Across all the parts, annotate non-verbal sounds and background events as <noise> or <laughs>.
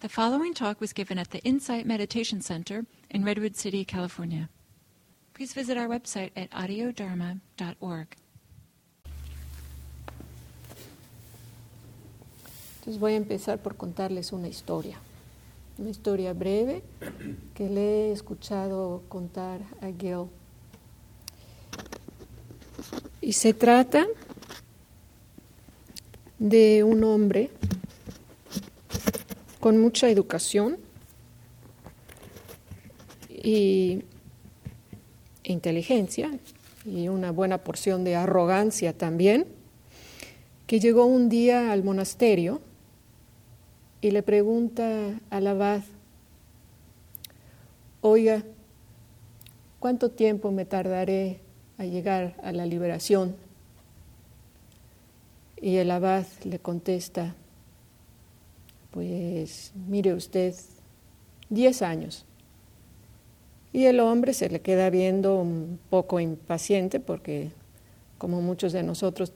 The following talk was given at the Insight Meditation Center in Redwood City, California. Please visit our website at audiodharma.org. Entonces voy a empezar por contarles una historia, una historia breve que le he escuchado contar a Gil. Y se trata de un hombre con mucha educación y inteligencia y una buena porción de arrogancia también, que llegó un día al monasterio y le pregunta al abad, oiga, ¿cuánto tiempo me tardaré a llegar a la liberación? Y el abad le contesta, pues mire usted, diez años. Y el hombre se le queda viendo un poco impaciente porque, como muchos de nosotros,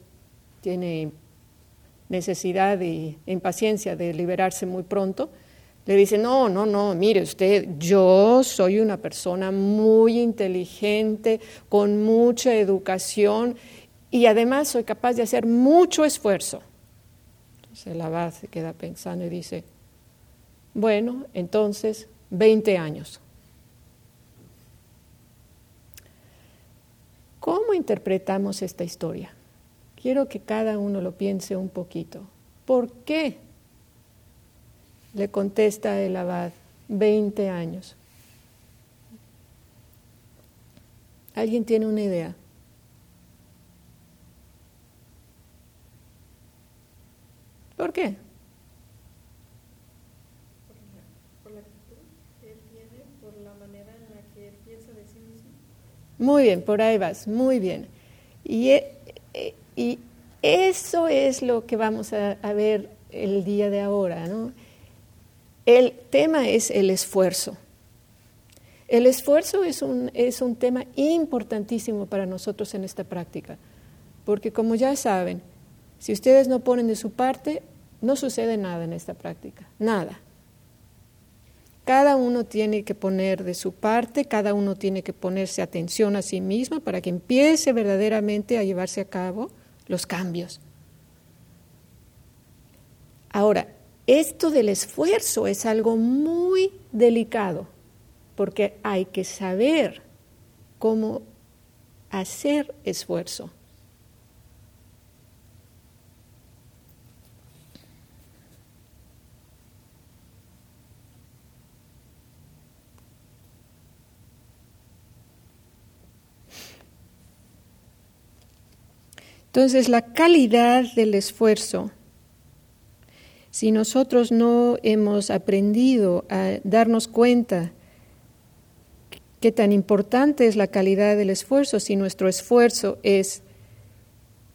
tiene necesidad y impaciencia de liberarse muy pronto. Le dice, no, no, no, mire usted, yo soy una persona muy inteligente, con mucha educación y además soy capaz de hacer mucho esfuerzo. El abad se queda pensando y dice, bueno, entonces 20 años. ¿Cómo interpretamos esta historia? Quiero que cada uno lo piense un poquito. ¿Por qué? Le contesta el abad, 20 años. ¿Alguien tiene una idea? ¿Por qué? Por la actitud que él tiene, por la manera en la que él piensa de sí mismo. Muy bien, por ahí vas, muy bien. Y, e, y eso es lo que vamos a, a ver el día de ahora, ¿no? El tema es el esfuerzo. El esfuerzo es un, es un tema importantísimo para nosotros en esta práctica, porque como ya saben, si ustedes no ponen de su parte, no sucede nada en esta práctica, nada. Cada uno tiene que poner de su parte, cada uno tiene que ponerse atención a sí mismo para que empiece verdaderamente a llevarse a cabo los cambios. Ahora, esto del esfuerzo es algo muy delicado, porque hay que saber cómo hacer esfuerzo. Entonces, la calidad del esfuerzo, si nosotros no hemos aprendido a darnos cuenta qué tan importante es la calidad del esfuerzo, si nuestro esfuerzo es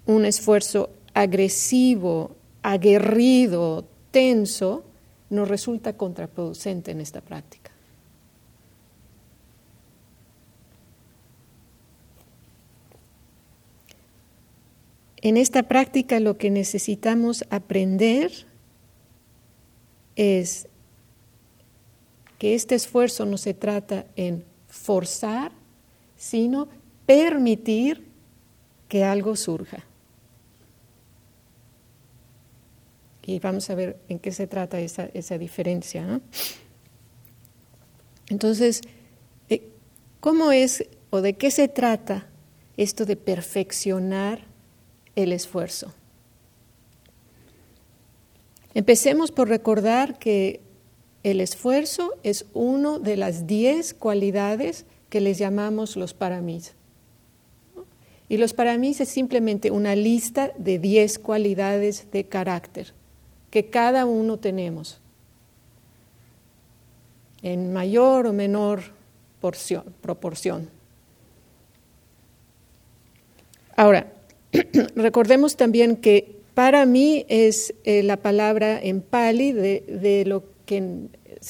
un esfuerzo agresivo, aguerrido, tenso, nos resulta contraproducente en esta práctica. En esta práctica lo que necesitamos aprender es que este esfuerzo no se trata en forzar, sino permitir que algo surja. Y vamos a ver en qué se trata esa, esa diferencia. Entonces, eh, ¿cómo es o de qué se trata esto de perfeccionar el esfuerzo. Empecemos por recordar que el esfuerzo es una de las diez cualidades que les llamamos los paramis. Y los paramis es simplemente una lista de diez cualidades de carácter que cada uno tenemos en mayor o menor porción, proporción. Ahora, <clears throat> Recordemos también que para mí es eh, la palabra en pali de, lo que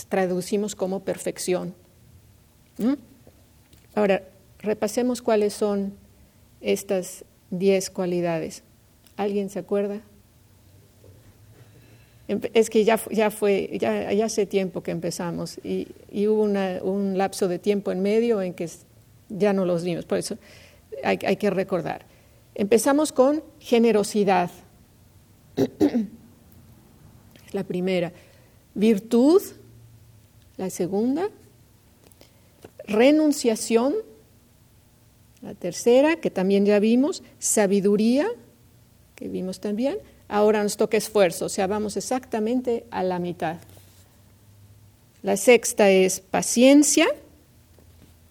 traducimos como perfección. Ahora, repasemos cuáles son estas diez cualidades. ¿Alguien se acuerda? Es que ya, ya fue, ya, hace tiempo que empezamos y, y hubo un lapso de tiempo en medio en que ya no los vimos, por eso hay que recordar. Empezamos con generosidad, <clears throat> la primera. Virtud, la segunda. Renunciación, la tercera, que también ya vimos. Sabiduría, que vimos también. Ahora nos toca esfuerzo, o sea, vamos exactamente a la mitad. La sexta es paciencia.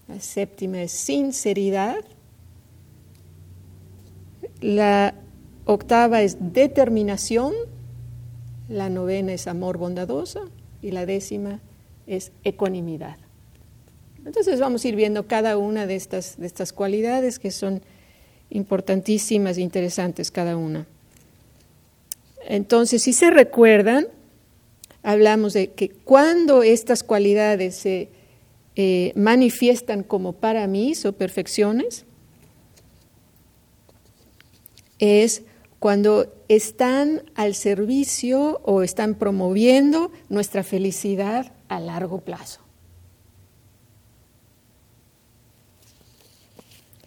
La séptima es sinceridad. La octava es determinación. La novena es amor bondadoso. Y la décima es ecuanimidad. Entonces vamos a ir viendo cada una de estas, de estas cualidades que son importantísimas e interesantes cada una. Entonces, si se recuerdan, hablamos de que cuando estas cualidades se eh, manifiestan como para mí o perfecciones, es cuando están al servicio o están promoviendo nuestra felicidad a largo plazo.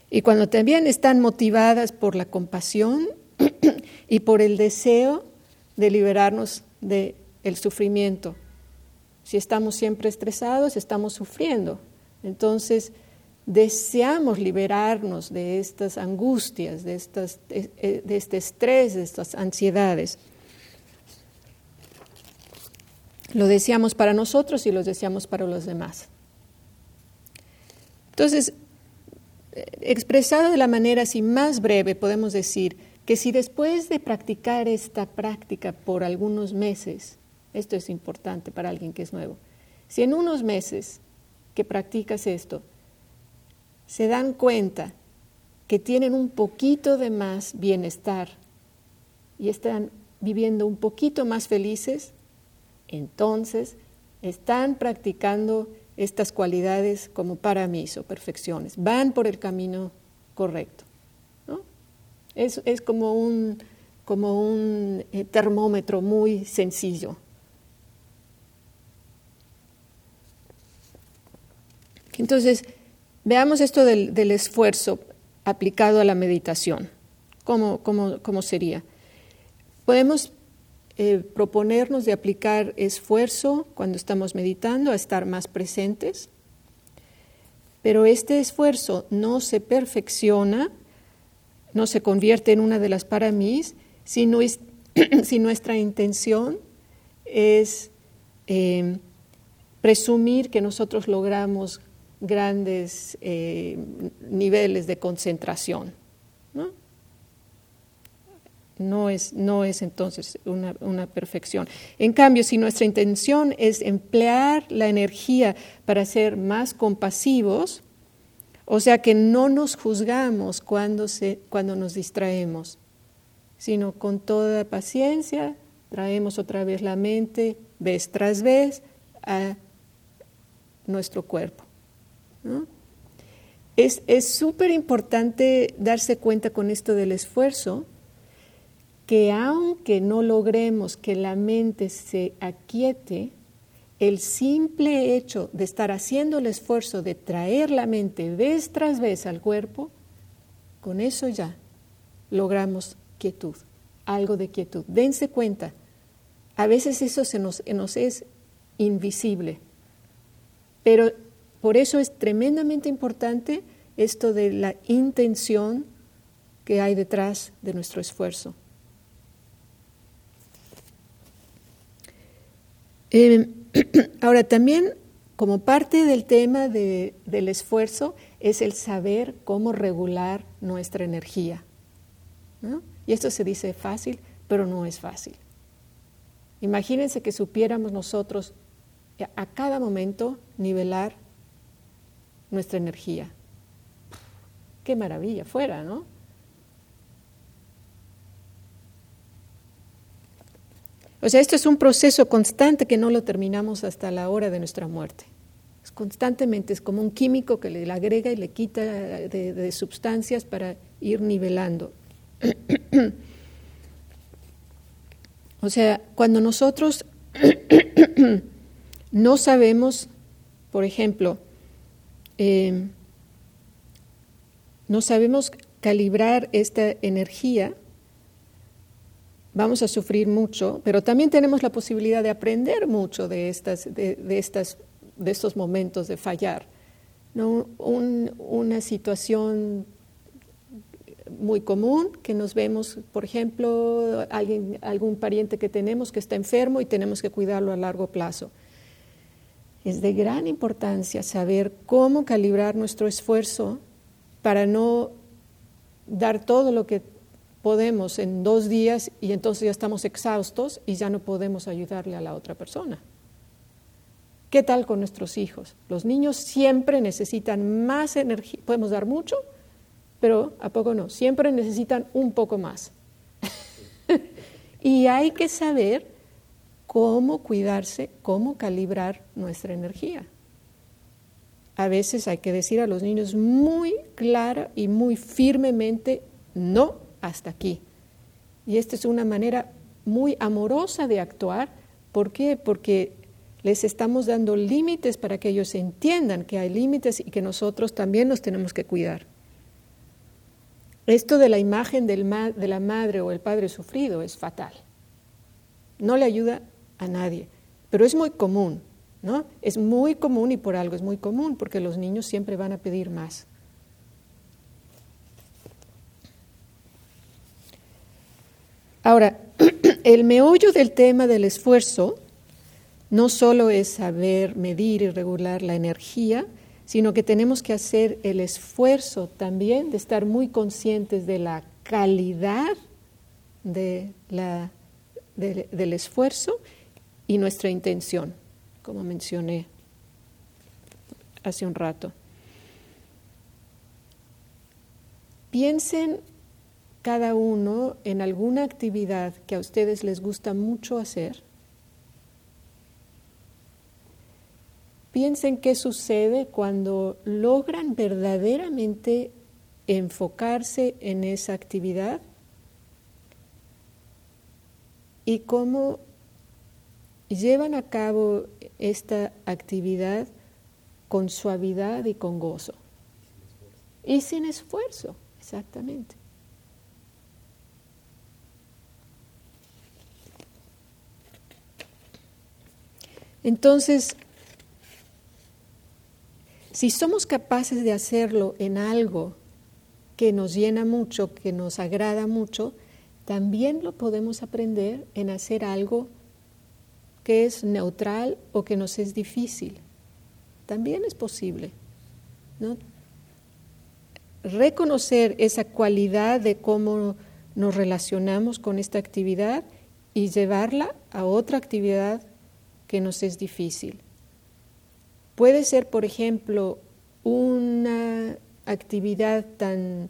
Y cuando también están motivadas por la compasión <clears throat> y por el deseo de liberarnos del el sufrimiento. Si estamos siempre estresados, estamos sufriendo. Entonces, deseamos liberarnos de estas angustias, de, estas, de este estrés, de estas ansiedades. Lo deseamos para nosotros y lo deseamos para los demás. Entonces, expresado de la manera así más breve, podemos decir que si después de practicar esta práctica por algunos meses, esto es importante para alguien que es nuevo, si en unos meses que practicas esto, se dan cuenta que tienen un poquito de más bienestar y están viviendo un poquito más felices, entonces están practicando estas cualidades como para mí o perfecciones, van por el camino correcto. Es, como un, como un eh, termómetro muy sencillo. Entonces, veamos esto del, esfuerzo aplicado a la meditación. ¿Cómo, cómo sería? Podemos eh, proponernos de aplicar esfuerzo cuando estamos meditando a estar más presentes, pero este esfuerzo no se perfecciona, no se convierte en una de las para mí, si, <clears throat> si nuestra intención es eh, presumir que nosotros logramos grandes eh, niveles de concentración. ¿no? es, entonces una, perfección. En cambio, si nuestra intención es emplear la energía para ser más compasivos, o sea que no nos juzgamos cuando, cuando nos distraemos, sino con toda paciencia traemos otra vez la mente vez tras vez a nuestro cuerpo. Es súper importante darse cuenta con esto del esfuerzo, que aunque no logremos que la mente se aquiete, el simple hecho de estar haciendo el esfuerzo de traer la mente vez tras vez al cuerpo, con eso ya logramos quietud, algo de quietud. Dense cuenta, a veces eso se nos, nos es invisible, pero por eso es tremendamente importante esto de la intención que hay detrás de nuestro esfuerzo. Eh, <clears throat> ahora, también como parte del tema del esfuerzo es el saber cómo regular nuestra energía. Y esto se dice fácil, pero no es fácil. Imagínense que supiéramos nosotros a cada momento nivelar nuestra energía. Qué maravilla fuera, ¿no? O sea, esto es un proceso constante que no lo terminamos hasta la hora de nuestra muerte. Es constantemente, es como un químico que le agrega y le quita de, de sustancias para ir nivelando. <clears throat> O sea, cuando nosotros <clears throat> no sabemos, por ejemplo, eh, no sabemos calibrar esta energía, vamos a sufrir mucho, pero también tenemos la posibilidad de aprender mucho de, estas, de, estas, de estos momentos de fallar. ¿no? una situación muy común que nos vemos, por ejemplo, alguien, algún pariente que tenemos que está enfermo y tenemos que cuidarlo a largo plazo. Es de gran importancia saber cómo calibrar nuestro esfuerzo para no dar todo lo que podemos en dos días y entonces ya estamos exhaustos y ya no podemos ayudarle a la otra persona. ¿Qué tal con nuestros hijos? Los niños siempre necesitan más energía, podemos dar mucho, pero ¿a poco no? Siempre necesitan un poco más. <laughs> y hay que saber cómo cuidarse, cómo calibrar nuestra energía. A veces hay que decir a los niños muy clara y muy firmemente, no hasta aquí. Y esta es una manera muy amorosa de actuar. ¿Por qué? Porque les estamos dando límites para que ellos entiendan que hay límites y que nosotros también nos tenemos que cuidar. Esto de la imagen del de la madre o el padre sufrido es fatal. No le ayuda a nadie, pero es muy común, ¿no? Es muy común y por algo es muy común, porque los niños siempre van a pedir más. Ahora, <clears throat> el meollo del tema del esfuerzo no solo es saber medir y regular la energía, sino que tenemos que hacer el esfuerzo también de estar muy conscientes de la calidad de la, del esfuerzo y nuestra intención, como mencioné hace un rato. Piensen cada uno en alguna actividad que a ustedes les gusta mucho hacer Piensen qué sucede cuando logran verdaderamente enfocarse en esa actividad y cómo llevan a cabo esta actividad con suavidad y con gozo. Y sin esfuerzo, exactamente. Entonces, si somos capaces de hacerlo en algo que nos llena mucho, que nos agrada mucho, también lo podemos aprender en hacer algo que es neutral o que nos es difícil. También es posible. Reconocer esa cualidad de cómo nos relacionamos con esta actividad y llevarla a otra actividad que nos es difícil. Puede ser, por ejemplo, una actividad tan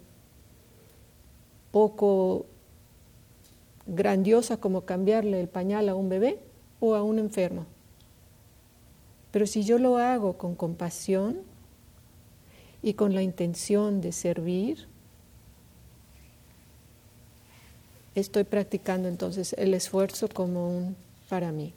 poco grandiosa como cambiarle el pañal a un bebé o a un enfermo. Pero si yo lo hago con compasión y con la intención de servir, estoy practicando entonces el esfuerzo como un para mí.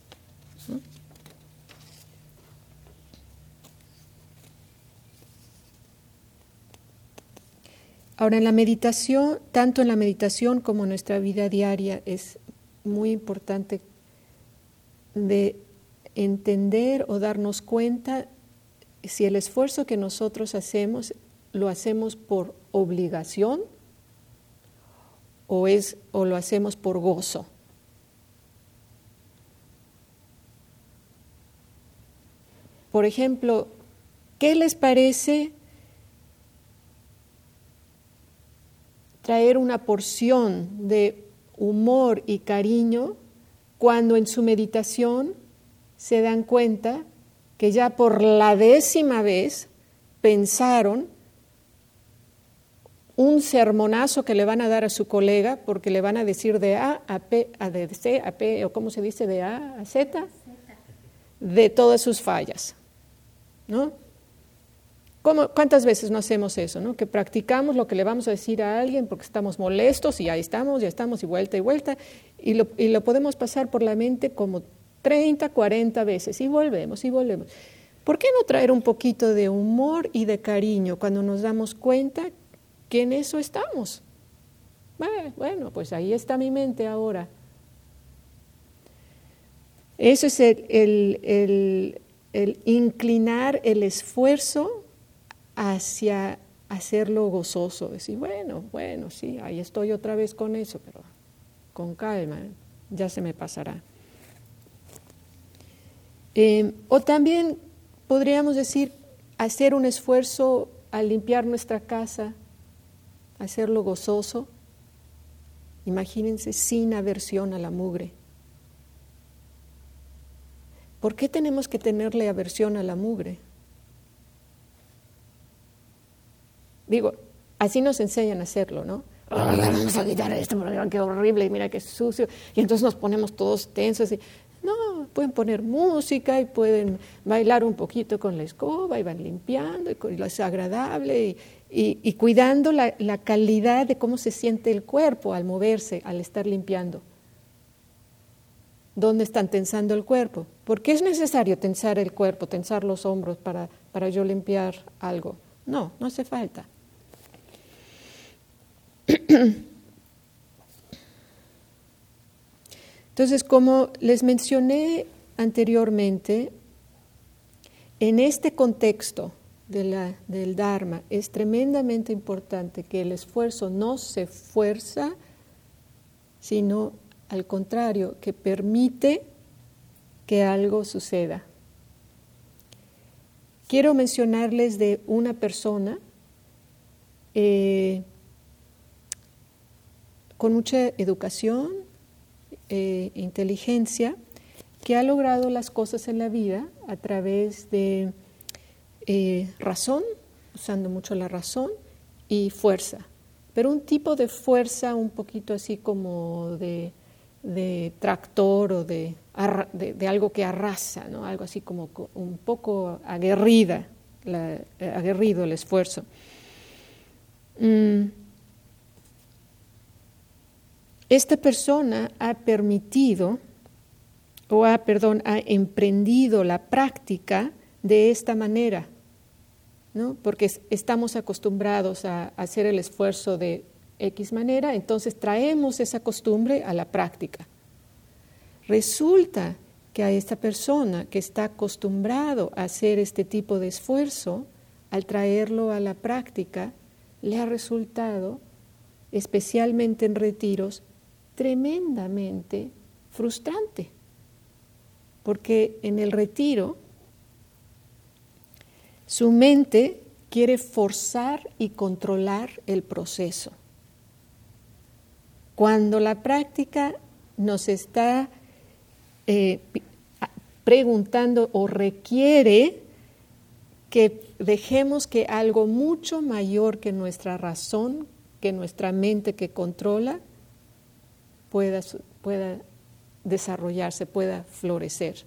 Ahora, en la meditación, tanto en la meditación como en nuestra vida diaria, es muy importante de entender o darnos cuenta si el esfuerzo que nosotros hacemos lo hacemos por obligación o, es, o lo hacemos por gozo. Por ejemplo, ¿qué les parece traer una porción de humor y cariño cuando en su meditación se dan cuenta que ya por la décima vez pensaron un sermonazo que le van a dar a su colega porque le van a decir de A a P, a de C a P, o cómo se dice, de A a Z, de todas sus fallas. ¿No? ¿Cuántas veces no hacemos eso? Que practicamos lo que le vamos a decir a alguien porque estamos molestos y ahí estamos, ya estamos y vuelta y vuelta. y lo, y lo podemos pasar por la mente como 30, 40 veces y volvemos y volvemos. ¿Por qué no traer un poquito de humor y de cariño cuando nos damos cuenta que en eso estamos? Bueno, pues ahí está mi mente ahora. Eso es el, inclinar el esfuerzo hacia hacerlo gozoso. Decir, bueno, bueno, sí, ahí estoy otra vez con eso, pero con calma, ya se me pasará. Eh, o también podríamos decir, hacer un esfuerzo al limpiar nuestra casa, hacerlo gozoso. Imagínense sin aversión a la mugre. ¿Por qué tenemos que tenerle aversión a la mugre? Digo, así nos enseñan a hacerlo, ¿no? vamos a quitar esto, qué horrible, mira qué sucio. Y entonces nos ponemos todos tensos y, no, pueden poner música y pueden bailar un poquito con la escoba y van limpiando y, es agradable y, cuidando la, la, calidad de cómo se siente el cuerpo al moverse, al estar limpiando. ¿Dónde están tensando el cuerpo? ¿Por qué es necesario tensar el cuerpo, tensar los hombros para, para yo limpiar algo? No, no hace falta. Entonces, como les mencioné anteriormente, en este contexto del Dharma es tremendamente importante que el esfuerzo no se fuerza, sino al contrario, que permite que algo suceda. Quiero mencionarles de una persona eh, con mucha educación, eh, inteligencia que ha logrado las cosas en la vida a través de eh, razón, usando mucho la razón, y fuerza. Pero un tipo de fuerza un poquito así como de, tractor o de, de, algo que arrasa, ¿no? algo así como un poco aguerrida, eh, aguerrido el esfuerzo. Mm. Esta persona ha permitido o ha, perdón, ha emprendido la práctica de esta manera, ¿no? porque estamos acostumbrados a hacer el esfuerzo de X manera, entonces traemos esa costumbre a la práctica. Resulta que a esta persona que está acostumbrado a hacer este tipo de esfuerzo, al traerlo a la práctica, le ha resultado, especialmente en retiros, tremendamente frustrante, porque en el retiro su mente quiere forzar y controlar el proceso. Cuando la práctica nos está eh, preguntando o requiere que dejemos que algo mucho mayor que nuestra razón, que nuestra mente que controla, pueda, desarrollarse, pueda florecer.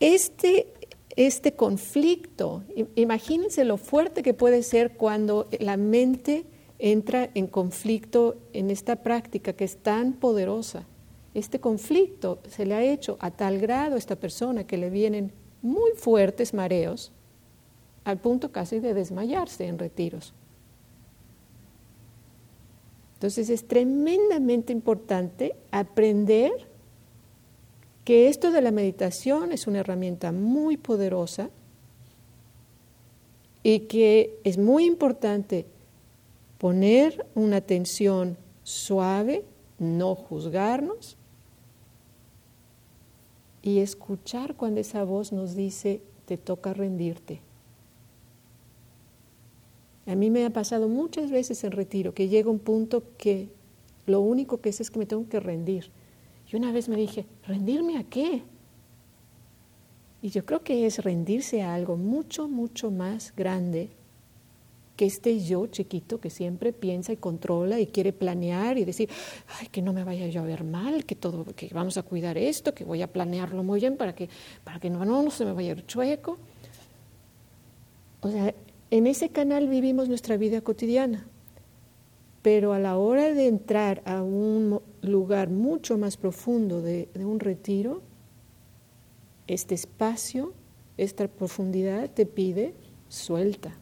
Este, este conflicto, imagínense lo fuerte que puede ser cuando la mente entra en conflicto en esta práctica que es tan poderosa. Este conflicto se le ha hecho a tal grado a esta persona que le vienen muy fuertes mareos al punto casi de desmayarse en retiros. Entonces es tremendamente importante aprender que esto de la meditación es una herramienta muy poderosa y que es muy importante poner una atención suave, no juzgarnos y escuchar cuando esa voz nos dice, te toca rendirte. A mí me ha pasado muchas veces en retiro que llega un punto que lo único que es es que me tengo que rendir. Y una vez me dije, ¿rendirme a qué? Y yo creo que es rendirse a algo mucho, mucho más grande que este yo chiquito que siempre piensa y controla y quiere planear y decir, ay, que no me vaya yo a ver mal, que todo, que vamos a cuidar esto, que voy a planearlo muy bien para que, para que no, no, no se me vaya a ir chueco. O sea, en ese canal vivimos nuestra vida cotidiana. pero a la hora de entrar a un lugar mucho más profundo de, un retiro, este espacio, esta profundidad te pide suelta.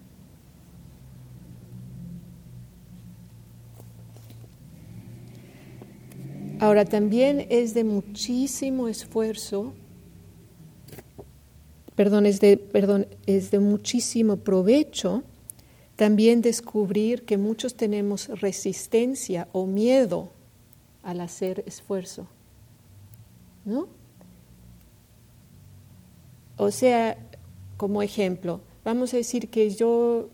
Ahora también es de muchísimo esfuerzo, perdón, es de, perdón, es de muchísimo provecho también descubrir que muchos tenemos resistencia o miedo al hacer esfuerzo. ¿No? O sea, como ejemplo, vamos a decir que yo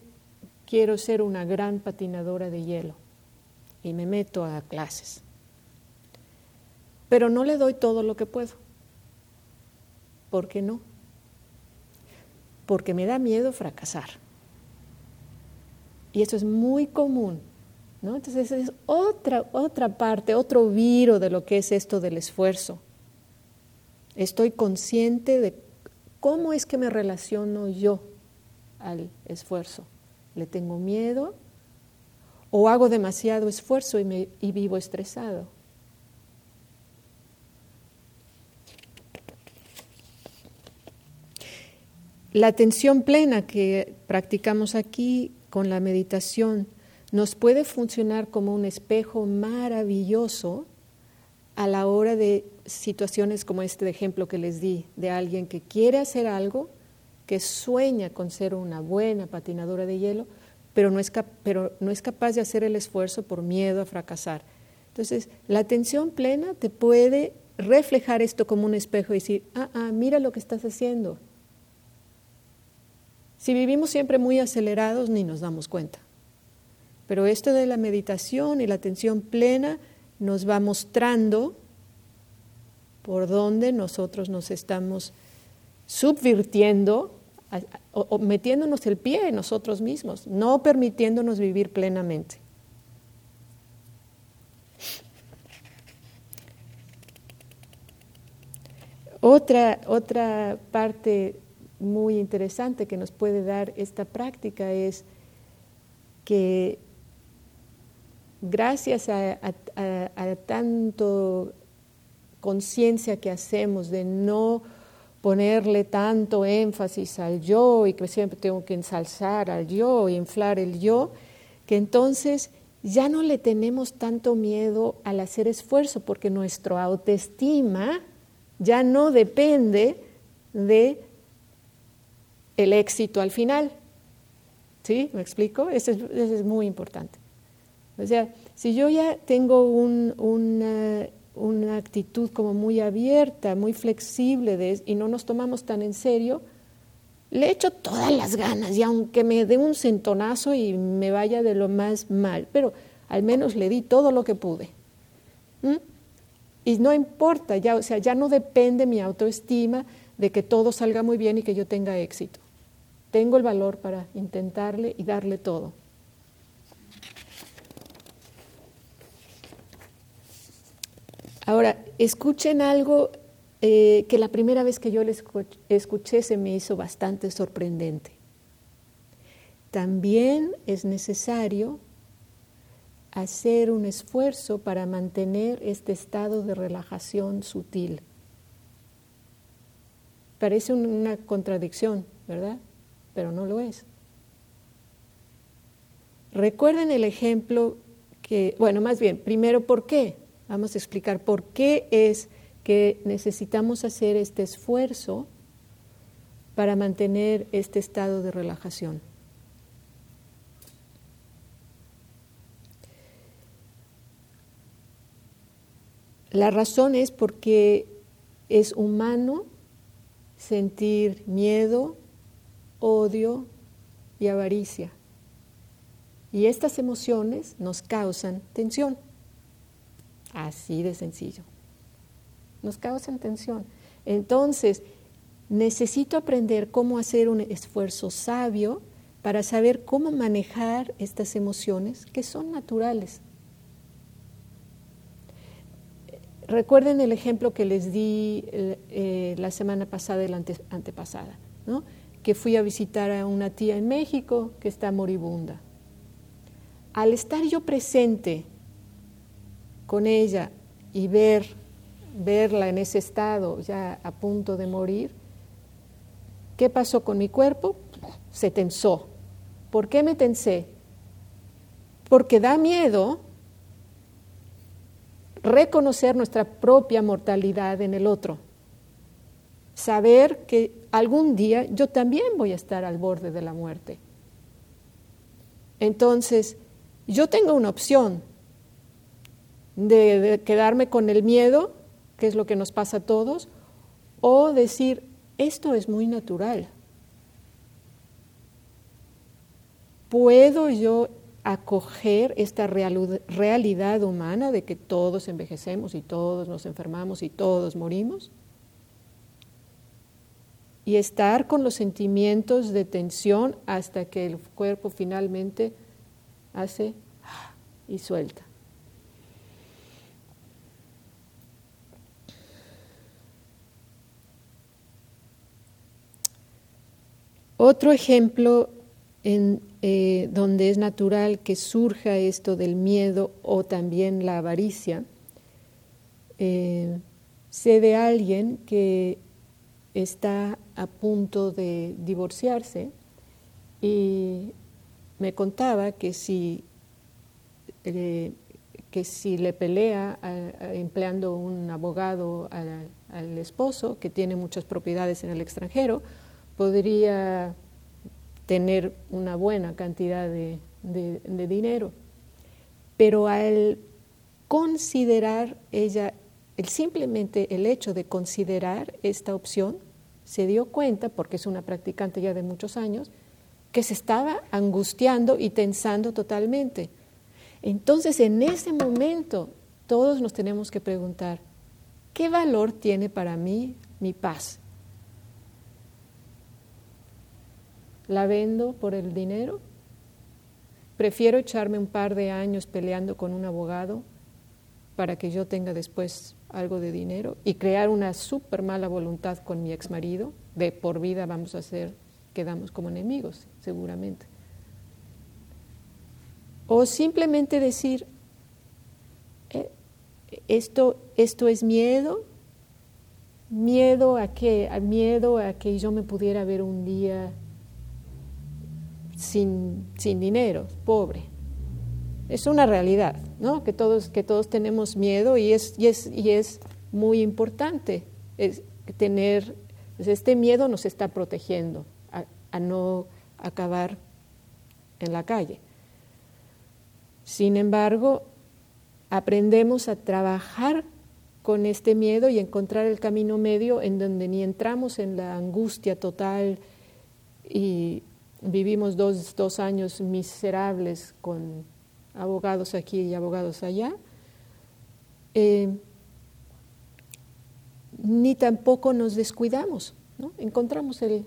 quiero ser una gran patinadora de hielo y me meto a clases pero no le doy todo lo que puedo. ¿Por qué no? Porque me da miedo fracasar. Y eso es muy común. ¿no? Entonces es otra, otra parte, otro viro de lo que es esto del esfuerzo. Estoy consciente de cómo es que me relaciono yo al esfuerzo. ¿Le tengo miedo? ¿O hago demasiado esfuerzo y, me, y vivo estresado? La atención plena que practicamos aquí con la meditación nos puede funcionar como un espejo maravilloso a la hora de situaciones como este ejemplo que les di, de alguien que quiere hacer algo, que sueña con ser una buena patinadora de hielo, pero no es, pero no es capaz de hacer el esfuerzo por miedo a fracasar. Entonces, la atención plena te puede reflejar esto como un espejo y decir, ah, ah, mira lo que estás haciendo, si vivimos siempre muy acelerados, ni nos damos cuenta. Pero esto de la meditación y la atención plena nos va mostrando por dónde nosotros nos estamos subvirtiendo o, metiéndonos el pie en nosotros mismos, no permitiéndonos vivir plenamente. Otra, otra parte muy interesante que nos puede dar esta práctica es que gracias a, tanto conciencia que hacemos de no ponerle tanto énfasis al yo y que siempre tengo que ensalzar al yo, inflar el yo, que entonces ya no le tenemos tanto miedo al hacer esfuerzo porque nuestra autoestima ya no depende de el éxito al final. ¿Sí? ¿Me explico? Eso es, muy importante. O sea, si yo ya tengo una, actitud como muy abierta, muy flexible de, y no nos tomamos tan en serio, le echo todas las ganas y aunque me dé un centonazo y me vaya de lo más mal, pero al menos le di todo lo que pude. Y no importa, ya, o sea, ya no depende mi autoestima de que todo salga muy bien y que yo tenga éxito tengo el valor para intentarle y darle todo. Ahora, escuchen algo eh, que la primera vez que yo le escuché se me hizo bastante sorprendente. También es necesario hacer un esfuerzo para mantener este estado de relajación sutil. Parece una contradicción, ¿verdad? Pero no lo es. Recuerden el ejemplo que, bueno, más bien, primero, ¿por qué? Vamos a explicar por qué es que necesitamos hacer este esfuerzo para mantener este estado de relajación. La razón es porque es humano sentir miedo, odio y avaricia. Y estas emociones nos causan tensión. Así de sencillo. Nos causan tensión. Entonces, necesito aprender cómo hacer un esfuerzo sabio para saber cómo manejar estas emociones que son naturales. Recuerden el ejemplo que les di eh, la semana pasada y la antepasada, ¿no? Que fui a visitar a una tía en México que está moribunda. al estar yo presente con ella y ver, verla en ese estado ya a punto de morir, ¿qué pasó con mi cuerpo? Se tensó. ¿Por qué me tensé? Porque da miedo reconocer nuestra propia mortalidad en el otro. Saber que algún día yo también voy a estar al borde de la muerte. Entonces, yo tengo una opción de, quedarme con el miedo, que es lo que nos pasa a todos, o decir, esto es muy natural. ¿Puedo yo acoger esta realidad humana de que todos envejecemos y todos nos enfermamos y todos morimos? Y estar con los sentimientos de tensión hasta que el cuerpo finalmente hace y suelta. Otro ejemplo en, eh, donde es natural que surja esto del miedo o también la avaricia, eh, sé de alguien que está a punto de divorciarse y me contaba que si, eh, que si le pelea empleando un abogado al esposo que tiene muchas propiedades en el extranjero, podría tener una buena cantidad de, dinero. Pero al considerar ella, el, simplemente el hecho de considerar esta opción, se dio cuenta, porque es una practicante ya de muchos años, que se estaba angustiando y tensando totalmente. Entonces, en ese momento, todos nos tenemos que preguntar, ¿qué valor tiene para mí mi paz? ¿La vendo por el dinero? Prefiero echarme un par de años peleando con un abogado para que yo tenga después algo de dinero y crear una súper mala voluntad con mi ex marido, de por vida vamos a ser, quedamos como enemigos, seguramente. O simplemente decir, eh, esto, esto es miedo, miedo a qué, miedo a que yo me pudiera ver un día sin, dinero, pobre. Es una realidad, ¿no? Que todos, que todos tenemos miedo y es, y es, y es muy importante tener, pues, este miedo nos está protegiendo a, a no acabar en la calle. Sin embargo, aprendemos a trabajar con este miedo y encontrar el camino medio en donde ni entramos en la angustia total y vivimos dos, años miserables con abogados aquí y abogados allá, eh, ni tampoco nos descuidamos, ¿no? encontramos el,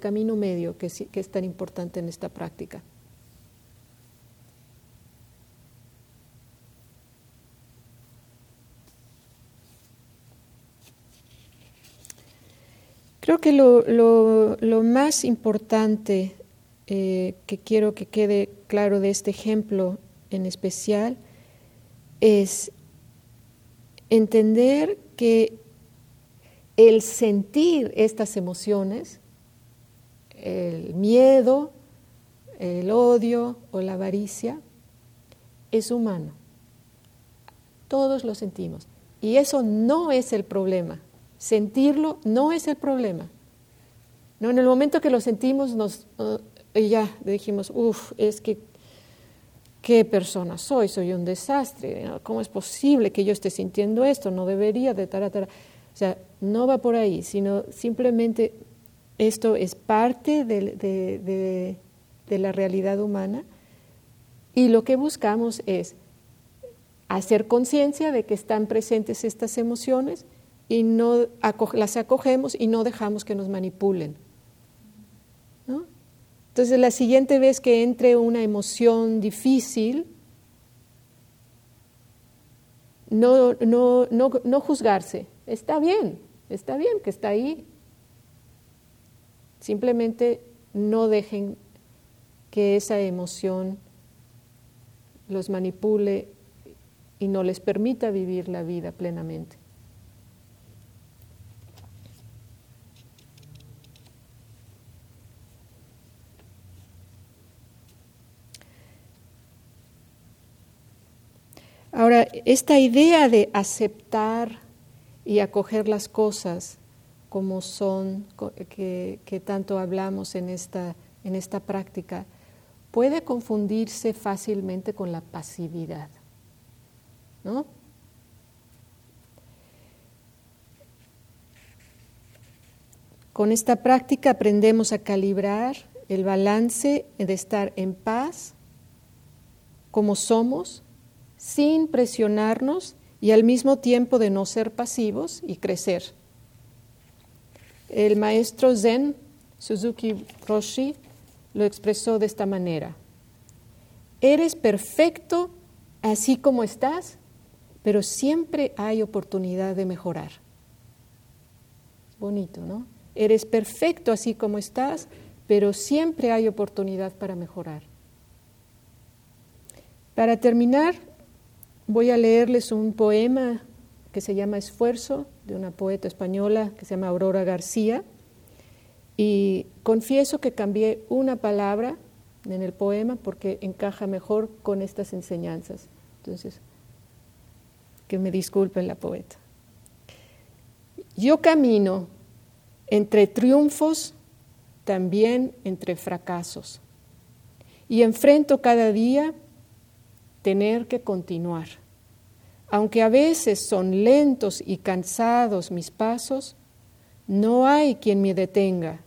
camino medio que, que es tan importante en esta práctica. Creo que lo, más importante eh, que quiero que quede claro de este ejemplo en especial es entender que el sentir estas emociones, el miedo, el odio o la avaricia, es humano. Todos lo sentimos. Y eso no es el problema. Sentirlo no es el problema. No, en el momento que lo sentimos, nos, uh, ya dijimos, uff, es que qué persona soy, soy un desastre, ¿cómo es posible que yo esté sintiendo esto? No debería de taratara. O sea, no va por ahí, sino simplemente esto es parte de la realidad humana y lo que buscamos es hacer conciencia de que están presentes estas emociones y no las acogemos y no dejamos que nos manipulen. Entonces, la siguiente vez que entre una emoción difícil, no, no, no, no juzgarse. Está bien, está bien que está ahí. Simplemente no dejen que esa emoción los manipule y no les permita vivir la vida plenamente. Ahora, esta idea de aceptar y acoger las cosas como son, que, tanto hablamos en esta, en esta práctica, puede confundirse fácilmente con la pasividad. ¿no? Con esta práctica aprendemos a calibrar el balance de estar en paz como somos, sin presionarnos y al mismo tiempo de no ser pasivos y crecer. El maestro Zen, Suzuki Roshi, lo expresó de esta manera. Eres perfecto así como estás pero siempre hay oportunidad de mejorar. Bonito, ¿no? Eres perfecto así como estás, pero siempre hay oportunidad para mejorar. Para terminar, voy a leerles un poema que se llama Esfuerzo, de una poeta española que se llama Aurora García. Y confieso que cambié una palabra en el poema porque encaja mejor con estas enseñanzas. Entonces, que me disculpen la poeta. Yo camino entre triunfos, también entre fracasos, y enfrento cada día tener que continuar. Aunque a veces son lentos y cansados mis pasos, no hay quien me detenga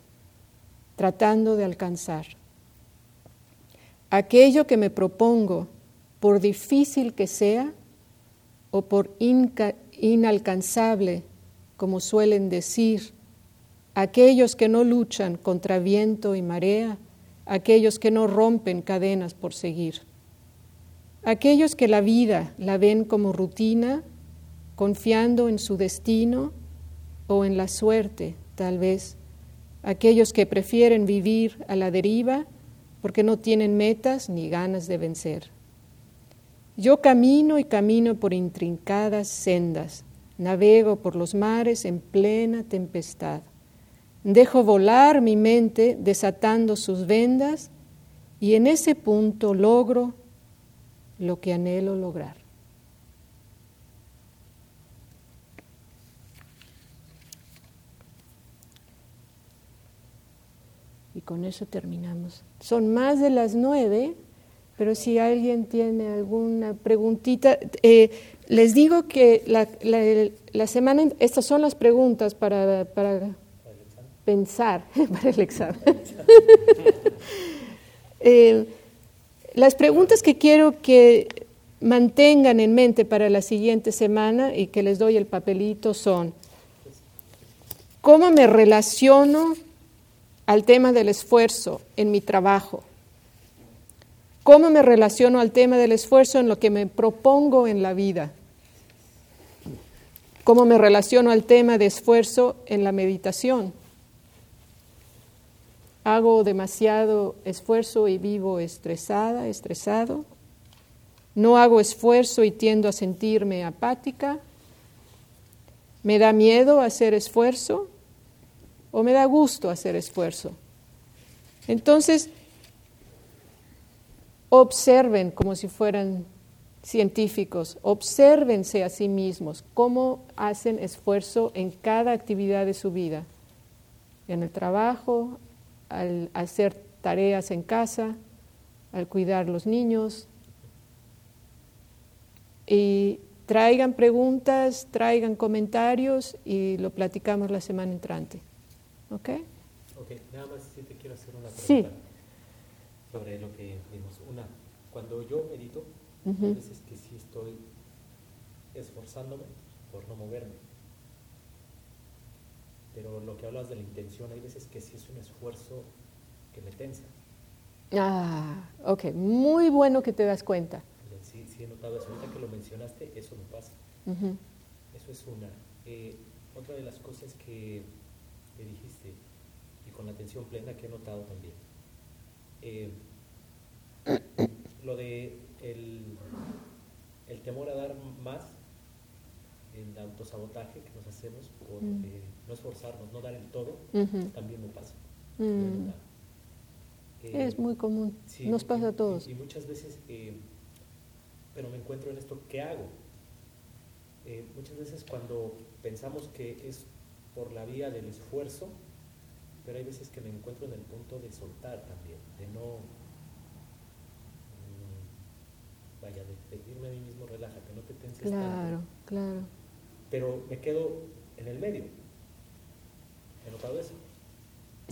tratando de alcanzar. Aquello que me propongo, por difícil que sea, o por inalcanzable, como suelen decir, aquellos que no luchan contra viento y marea, aquellos que no rompen cadenas por seguir, aquellos que la vida la ven como rutina, confiando en su destino o en la suerte, tal vez, aquellos que prefieren vivir a la deriva porque no tienen metas ni ganas de vencer. Yo camino y camino por intrincadas sendas, navego por los mares en plena tempestad. Dejo volar mi mente desatando sus vendas y en ese punto logro lo que anhelo lograr. Y con eso terminamos. Son más de las nueve pero si alguien tiene alguna preguntita, eh, les digo que la, semana, estas son las preguntas para, para pensar, para el examen. <laughs> <laughs> <laughs> Eh, las preguntas que quiero que mantengan en mente para la siguiente semana y que les doy el papelito son, ¿cómo me relaciono al tema del esfuerzo en mi trabajo? ¿Cómo me relaciono al tema del esfuerzo en lo que me propongo en la vida? ¿Cómo me relaciono al tema de esfuerzo en la meditación? ¿Hago demasiado esfuerzo y vivo estresada, estresado? ¿No hago esfuerzo y tiendo a sentirme apática? ¿Me da miedo hacer esfuerzo o me da gusto hacer esfuerzo? Entonces, observen como si fueran científicos, obsérvense a sí mismos, cómo hacen esfuerzo en cada actividad de su vida, en el trabajo, al hacer tareas en casa, al cuidar los niños. Y traigan preguntas, traigan comentarios y lo platicamos la semana entrante. ¿Ok? Ok, nada más si te quiero hacer una pregunta. Sí sobre lo que vimos. Una, cuando yo medito, hay veces que sí estoy esforzándome por no moverme. Pero lo que hablas de la intención, hay veces que sí es un esfuerzo que me tensa. Ah, ok, muy bueno que te das cuenta. Sí, sí he notado eso. Ahorita que lo mencionaste, eso me pasa. Eso es una. Eh, otra de las cosas que me dijiste, y con la atención plena que he notado también, eh, <coughs> lo de el, el temor a dar más, el autosabotaje que nos hacemos por Mm. eh, no esforzarnos, no dar el todo, también me pasa. Mm. Eh, Es muy común, sí, nos y- pasa a todos. Y, muchas veces, eh, pero me encuentro en esto, ¿qué hago? Eh, muchas veces cuando pensamos que es por la vía del esfuerzo, pero hay veces que me encuentro en el punto de soltar también, de no, mm, vaya, de pedirme a mí mismo, relájate, no te tenses tanto. Claro, claro. Pero me quedo en el medio.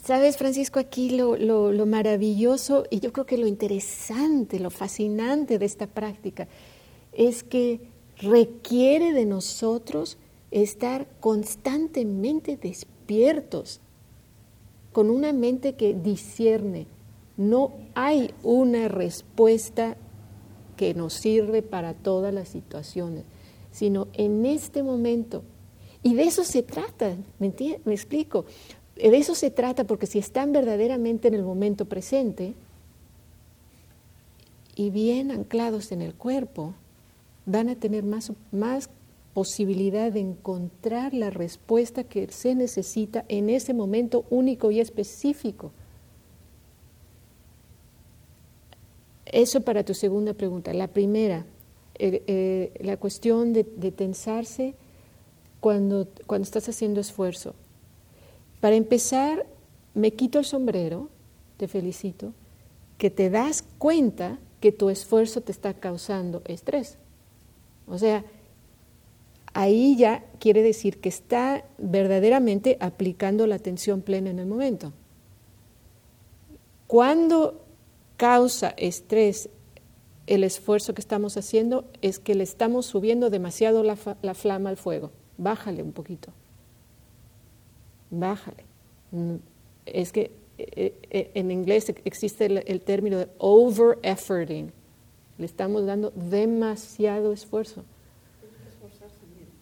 Sabes, Francisco, aquí lo, lo- lo maravilloso y yo creo que lo interesante, lo fascinante de esta práctica es que requiere de nosotros estar constantemente despiertos, con una mente que discierne. No hay una respuesta que nos sirve para todas las situaciones, sino en este momento. Y de eso se trata, ¿me, me explico? De eso se trata porque si están verdaderamente en el momento presente y bien anclados en el cuerpo, van a tener más, más posibilidad de encontrar la respuesta que se necesita en ese momento único y específico. Eso para tu segunda pregunta. La primera, eh, la cuestión de, de tensarse cuando, cuando estás haciendo esfuerzo. Para empezar, me quito el sombrero, te felicito, que te das cuenta que tu esfuerzo te está causando estrés. O sea, ahí ya quiere decir que está verdaderamente aplicando la atención plena en el momento. Cuando causa estrés el esfuerzo que estamos haciendo es que le estamos subiendo demasiado la, la flama al fuego. Bájale un poquito. Bájale. Mm, Es que eh, eh, en inglés existe el, término de over efforting. Le estamos dando demasiado esfuerzo.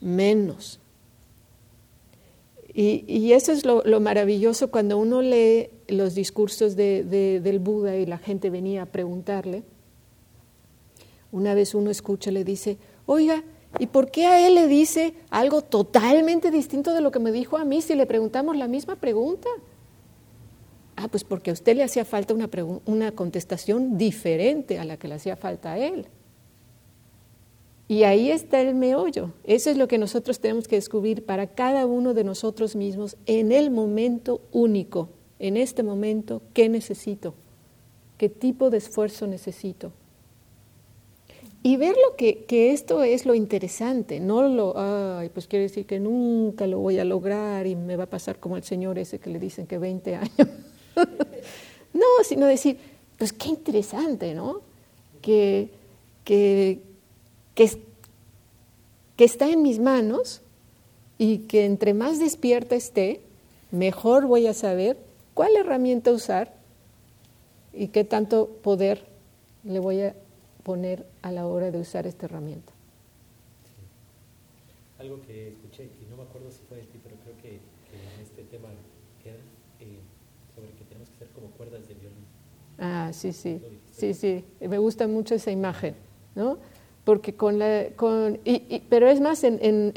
Menos. Y, y eso es lo, lo maravilloso cuando uno lee los discursos de- del Buda y la gente venía a preguntarle. Una vez uno escucha, le dice, oiga, ¿y por qué a él le dice algo totalmente distinto de lo que me dijo a mí si le preguntamos la misma pregunta? Ah, pues porque a usted le hacía falta una, una contestación diferente a la que le hacía falta a él. Y ahí está el meollo. Eso es lo que nosotros tenemos que descubrir para cada uno de nosotros mismos en el momento único, en este momento, ¿qué necesito? ¿Qué tipo de esfuerzo necesito? Y ver lo que, que esto es lo interesante, no lo, ay, pues quiere decir que nunca lo voy a lograr y me va a pasar como el señor ese que le dicen que 20 años. <laughs> no, sino decir, pues qué interesante, ¿no? Que, que, que, que está en mis manos y que entre más despierta esté, mejor voy a saber cuál herramienta usar y qué tanto poder le voy a poner a la hora de usar esta herramienta. Algo que escuché, y no me acuerdo si fue de ti, pero creo que, que en este tema era eh, sobre que tenemos que ser como cuerdas de violín. Ah, sí, sí, sí, sí, me gusta mucho esa imagen, ¿no? Porque con la, con, y, y- pero es más, en, en,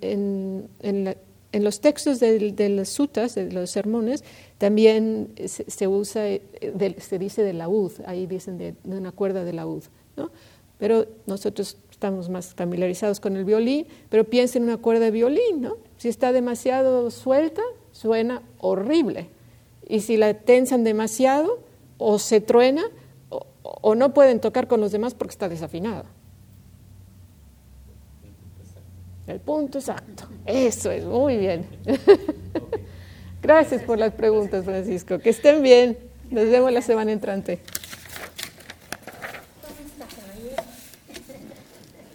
en, en, la- en los textos del- de, las sutas, de los sermones, también se, usa, eh, se dice de laúd, ahí dicen de, una cuerda de laúd, ¿no? Pero nosotros estamos más familiarizados con el violín, pero piensa en una cuerda de violín, ¿no? Si está demasiado suelta, suena horrible. Y si la tensan demasiado, o se truena, o, no pueden tocar con los demás porque está desafinada. El punto exacto. Eso es, muy bien. <laughs> Gracias por las preguntas, Francisco. Que estén bien. Nos vemos la semana entrante.